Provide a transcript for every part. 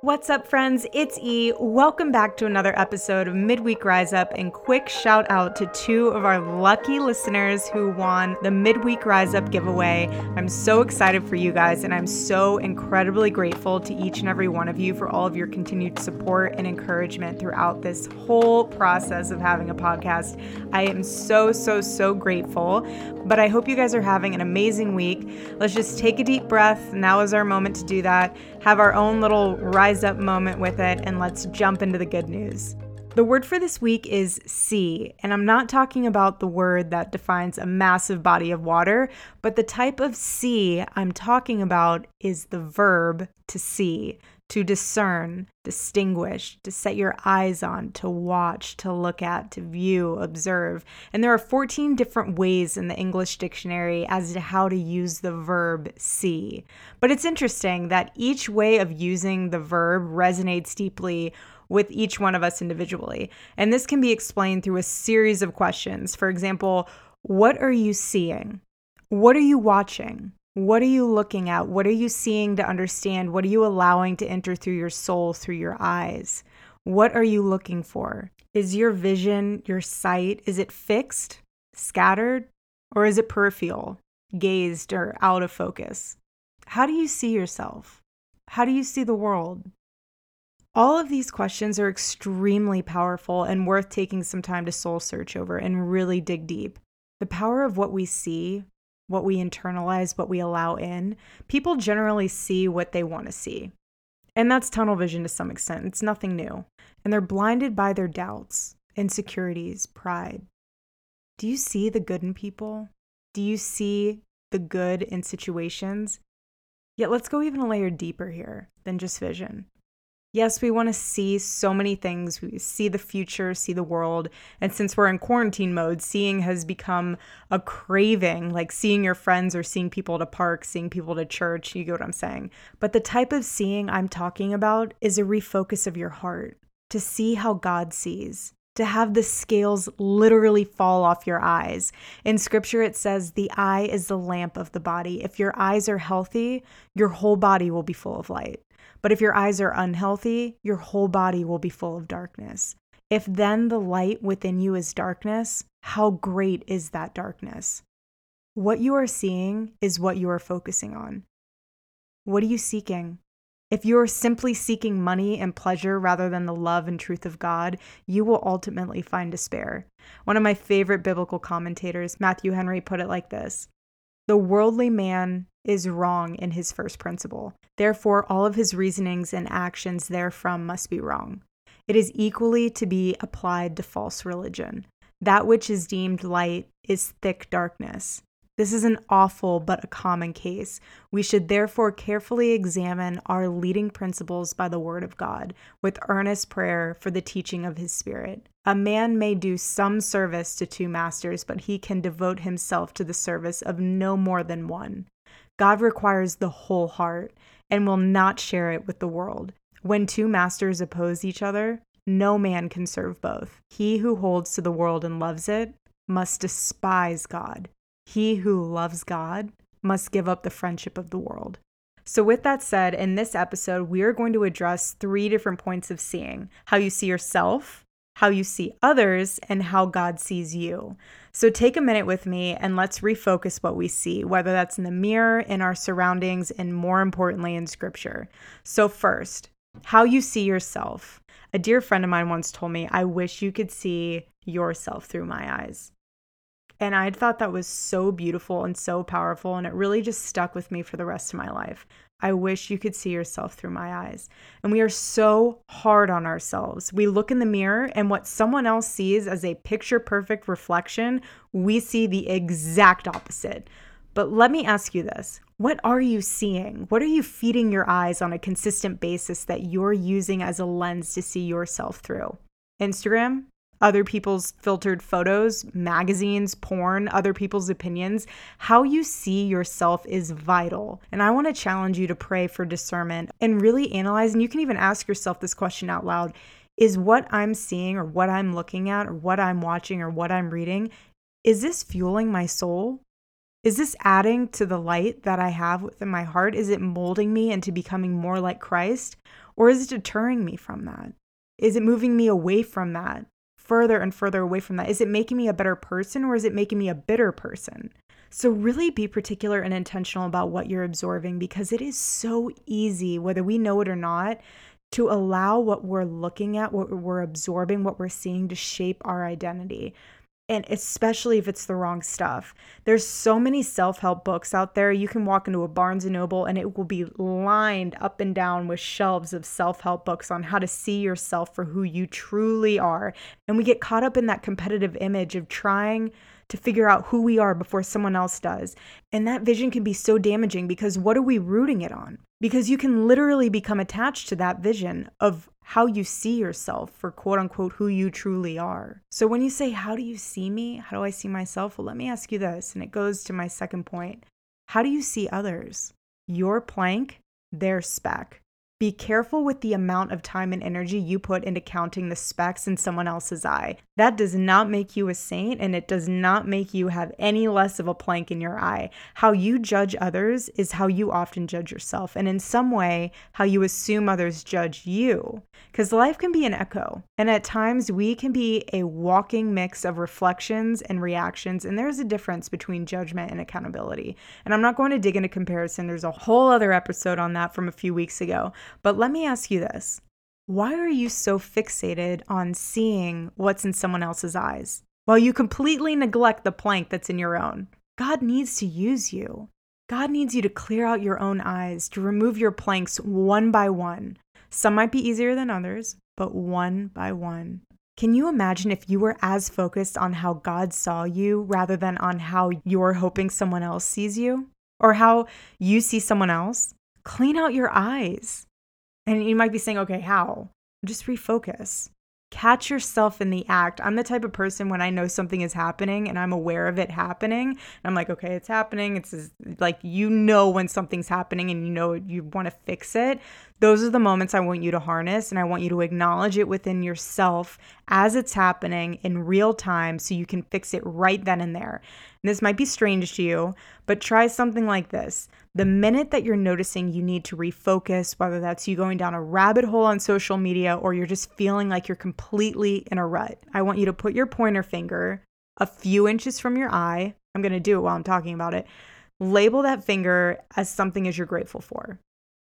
What's up, friends? It's E. Welcome back to another episode of Midweek Rise Up. And quick shout out to two of our lucky listeners who won the Midweek Rise Up giveaway. I'm so excited for you guys, and I'm so incredibly grateful to each and every one of you for all of your continued support and encouragement throughout this whole process of having a podcast. I am so, so, so grateful. But I hope you guys are having an amazing week. Let's just take a deep breath. Now is our moment to do that. Have our own little up moment with it, and let's jump into the good news. The word for this week is sea, and I'm not talking about the word that defines a massive body of water, but the type of sea I'm talking about is the verb to see to discern, distinguish, to set your eyes on, to watch, to look at, to view, observe. And there are 14 different ways in the English dictionary as to how to use the verb see. But it's interesting that each way of using the verb resonates deeply with each one of us individually. And this can be explained through a series of questions. For example, what are you seeing? What are you watching? What are you looking at? What are you seeing to understand? What are you allowing to enter through your soul, through your eyes? What are you looking for? Is your vision, your sight, is it fixed, scattered, or is it peripheral, gazed, or out of focus? How do you see yourself? How do you see the world? All of these questions are extremely powerful and worth taking some time to soul search over and really dig deep. The power of what we see what we internalize, what we allow in, people generally see what they want to see. And that's tunnel vision to some extent. It's nothing new. And they're blinded by their doubts, insecurities, pride. Do you see the good in people? Do you see the good in situations? Yet let's go even a layer deeper here than just vision. Yes, we want to see so many things. We see the future, see the world. And since we're in quarantine mode, seeing has become a craving, like seeing your friends or seeing people at a park, seeing people at church. You get what I'm saying. But the type of seeing I'm talking about is a refocus of your heart to see how God sees, to have the scales literally fall off your eyes. In scripture, it says the eye is the lamp of the body. If your eyes are healthy, your whole body will be full of light. But if your eyes are unhealthy, your whole body will be full of darkness. If then the light within you is darkness, how great is that darkness? What you are seeing is what you are focusing on. What are you seeking? If you are simply seeking money and pleasure rather than the love and truth of God, you will ultimately find despair. One of my favorite biblical commentators, Matthew Henry, put it like this The worldly man is wrong in his first principle. Therefore, all of his reasonings and actions therefrom must be wrong. It is equally to be applied to false religion. That which is deemed light is thick darkness. This is an awful but a common case. We should therefore carefully examine our leading principles by the Word of God, with earnest prayer for the teaching of His Spirit. A man may do some service to two masters, but he can devote himself to the service of no more than one. God requires the whole heart and will not share it with the world. When two masters oppose each other, no man can serve both. He who holds to the world and loves it must despise God. He who loves God must give up the friendship of the world. So, with that said, in this episode, we are going to address three different points of seeing how you see yourself, how you see others, and how God sees you. So take a minute with me and let's refocus what we see, whether that's in the mirror, in our surroundings, and more importantly, in scripture. So, first, how you see yourself. A dear friend of mine once told me, I wish you could see yourself through my eyes. And I thought that was so beautiful and so powerful. And it really just stuck with me for the rest of my life. I wish you could see yourself through my eyes. And we are so hard on ourselves. We look in the mirror, and what someone else sees as a picture perfect reflection, we see the exact opposite. But let me ask you this what are you seeing? What are you feeding your eyes on a consistent basis that you're using as a lens to see yourself through? Instagram, other people's filtered photos, magazines, porn, other people's opinions. How you see yourself is vital. And I want to challenge you to pray for discernment and really analyze. And you can even ask yourself this question out loud Is what I'm seeing or what I'm looking at or what I'm watching or what I'm reading, is this fueling my soul? Is this adding to the light that I have within my heart? Is it molding me into becoming more like Christ? Or is it deterring me from that? Is it moving me away from that? Further and further away from that? Is it making me a better person or is it making me a bitter person? So, really be particular and intentional about what you're absorbing because it is so easy, whether we know it or not, to allow what we're looking at, what we're absorbing, what we're seeing to shape our identity and especially if it's the wrong stuff. There's so many self-help books out there. You can walk into a Barnes and Noble and it will be lined up and down with shelves of self-help books on how to see yourself for who you truly are. And we get caught up in that competitive image of trying to figure out who we are before someone else does. And that vision can be so damaging because what are we rooting it on? Because you can literally become attached to that vision of how you see yourself for quote unquote who you truly are. So when you say, How do you see me? How do I see myself? Well, let me ask you this, and it goes to my second point. How do you see others? Your plank, their speck. Be careful with the amount of time and energy you put into counting the specks in someone else's eye. That does not make you a saint and it does not make you have any less of a plank in your eye. How you judge others is how you often judge yourself, and in some way, how you assume others judge you. Because life can be an echo, and at times we can be a walking mix of reflections and reactions, and there's a difference between judgment and accountability. And I'm not going to dig into comparison, there's a whole other episode on that from a few weeks ago. But let me ask you this why are you so fixated on seeing what's in someone else's eyes while you completely neglect the plank that's in your own? God needs to use you. God needs you to clear out your own eyes, to remove your planks one by one. Some might be easier than others, but one by one. Can you imagine if you were as focused on how God saw you rather than on how you're hoping someone else sees you or how you see someone else? Clean out your eyes. And you might be saying, okay, how? Just refocus. Catch yourself in the act. I'm the type of person when I know something is happening and I'm aware of it happening, I'm like, okay, it's happening. It's like you know when something's happening and you know you want to fix it. Those are the moments I want you to harness and I want you to acknowledge it within yourself as it's happening in real time so you can fix it right then and there. This might be strange to you, but try something like this. The minute that you're noticing you need to refocus, whether that's you going down a rabbit hole on social media or you're just feeling like you're completely in a rut, I want you to put your pointer finger a few inches from your eye. I'm going to do it while I'm talking about it. Label that finger as something as you're grateful for.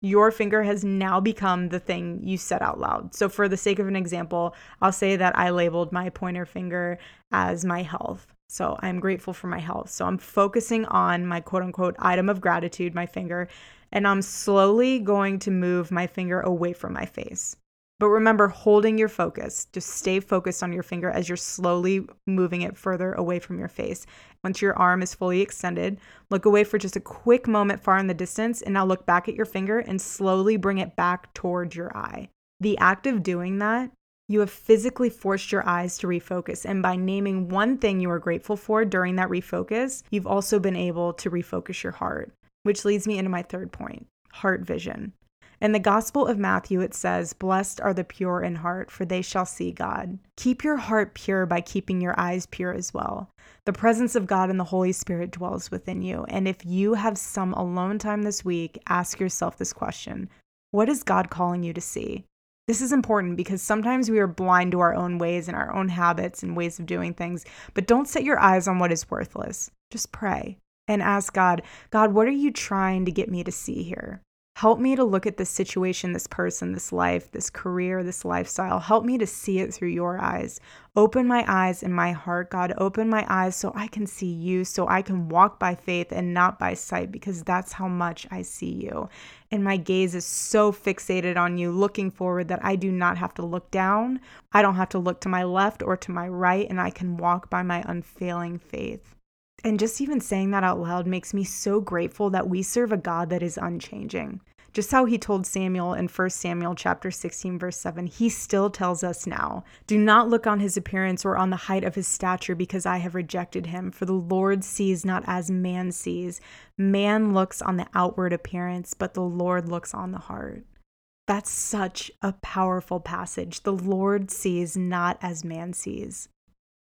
Your finger has now become the thing you said out loud. So, for the sake of an example, I'll say that I labeled my pointer finger as my health. So I'm grateful for my health. So I'm focusing on my quote unquote item of gratitude, my finger, and I'm slowly going to move my finger away from my face. But remember, holding your focus, just stay focused on your finger as you're slowly moving it further away from your face. Once your arm is fully extended, look away for just a quick moment far in the distance, and now look back at your finger and slowly bring it back towards your eye. The act of doing that you have physically forced your eyes to refocus. And by naming one thing you are grateful for during that refocus, you've also been able to refocus your heart, which leads me into my third point heart vision. In the Gospel of Matthew, it says, Blessed are the pure in heart, for they shall see God. Keep your heart pure by keeping your eyes pure as well. The presence of God and the Holy Spirit dwells within you. And if you have some alone time this week, ask yourself this question What is God calling you to see? This is important because sometimes we are blind to our own ways and our own habits and ways of doing things, but don't set your eyes on what is worthless. Just pray and ask God, God, what are you trying to get me to see here? Help me to look at this situation, this person, this life, this career, this lifestyle. Help me to see it through your eyes. Open my eyes and my heart, God. Open my eyes so I can see you, so I can walk by faith and not by sight, because that's how much I see you. And my gaze is so fixated on you, looking forward, that I do not have to look down. I don't have to look to my left or to my right, and I can walk by my unfailing faith. And just even saying that out loud makes me so grateful that we serve a God that is unchanging. Just how he told Samuel in 1 Samuel chapter 16 verse 7, he still tells us now, "Do not look on his appearance or on the height of his stature because I have rejected him, for the Lord sees not as man sees. Man looks on the outward appearance, but the Lord looks on the heart." That's such a powerful passage. The Lord sees not as man sees.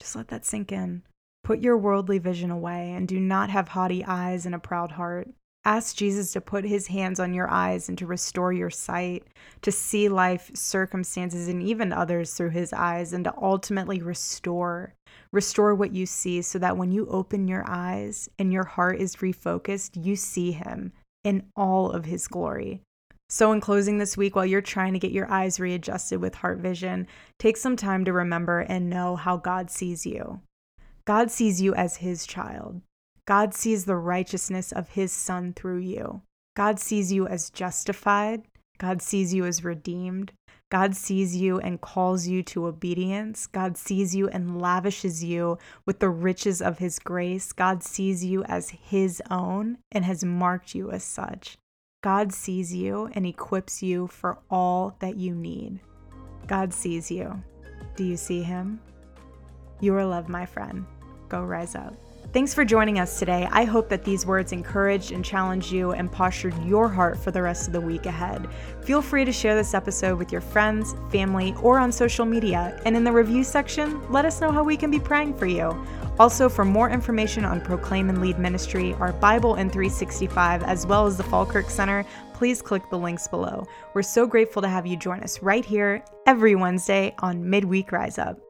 Just let that sink in. Put your worldly vision away and do not have haughty eyes and a proud heart. Ask Jesus to put his hands on your eyes and to restore your sight, to see life, circumstances, and even others through his eyes, and to ultimately restore. Restore what you see so that when you open your eyes and your heart is refocused, you see him in all of his glory. So, in closing this week, while you're trying to get your eyes readjusted with heart vision, take some time to remember and know how God sees you. God sees you as his child. God sees the righteousness of his son through you. God sees you as justified. God sees you as redeemed. God sees you and calls you to obedience. God sees you and lavishes you with the riches of his grace. God sees you as his own and has marked you as such. God sees you and equips you for all that you need. God sees you. Do you see him? You are loved, my friend. Go rise up. Thanks for joining us today. I hope that these words encouraged and challenged you and postured your heart for the rest of the week ahead. Feel free to share this episode with your friends, family, or on social media. And in the review section, let us know how we can be praying for you. Also, for more information on Proclaim and Lead Ministry, our Bible in 365, as well as the Falkirk Center, please click the links below. We're so grateful to have you join us right here every Wednesday on Midweek Rise Up.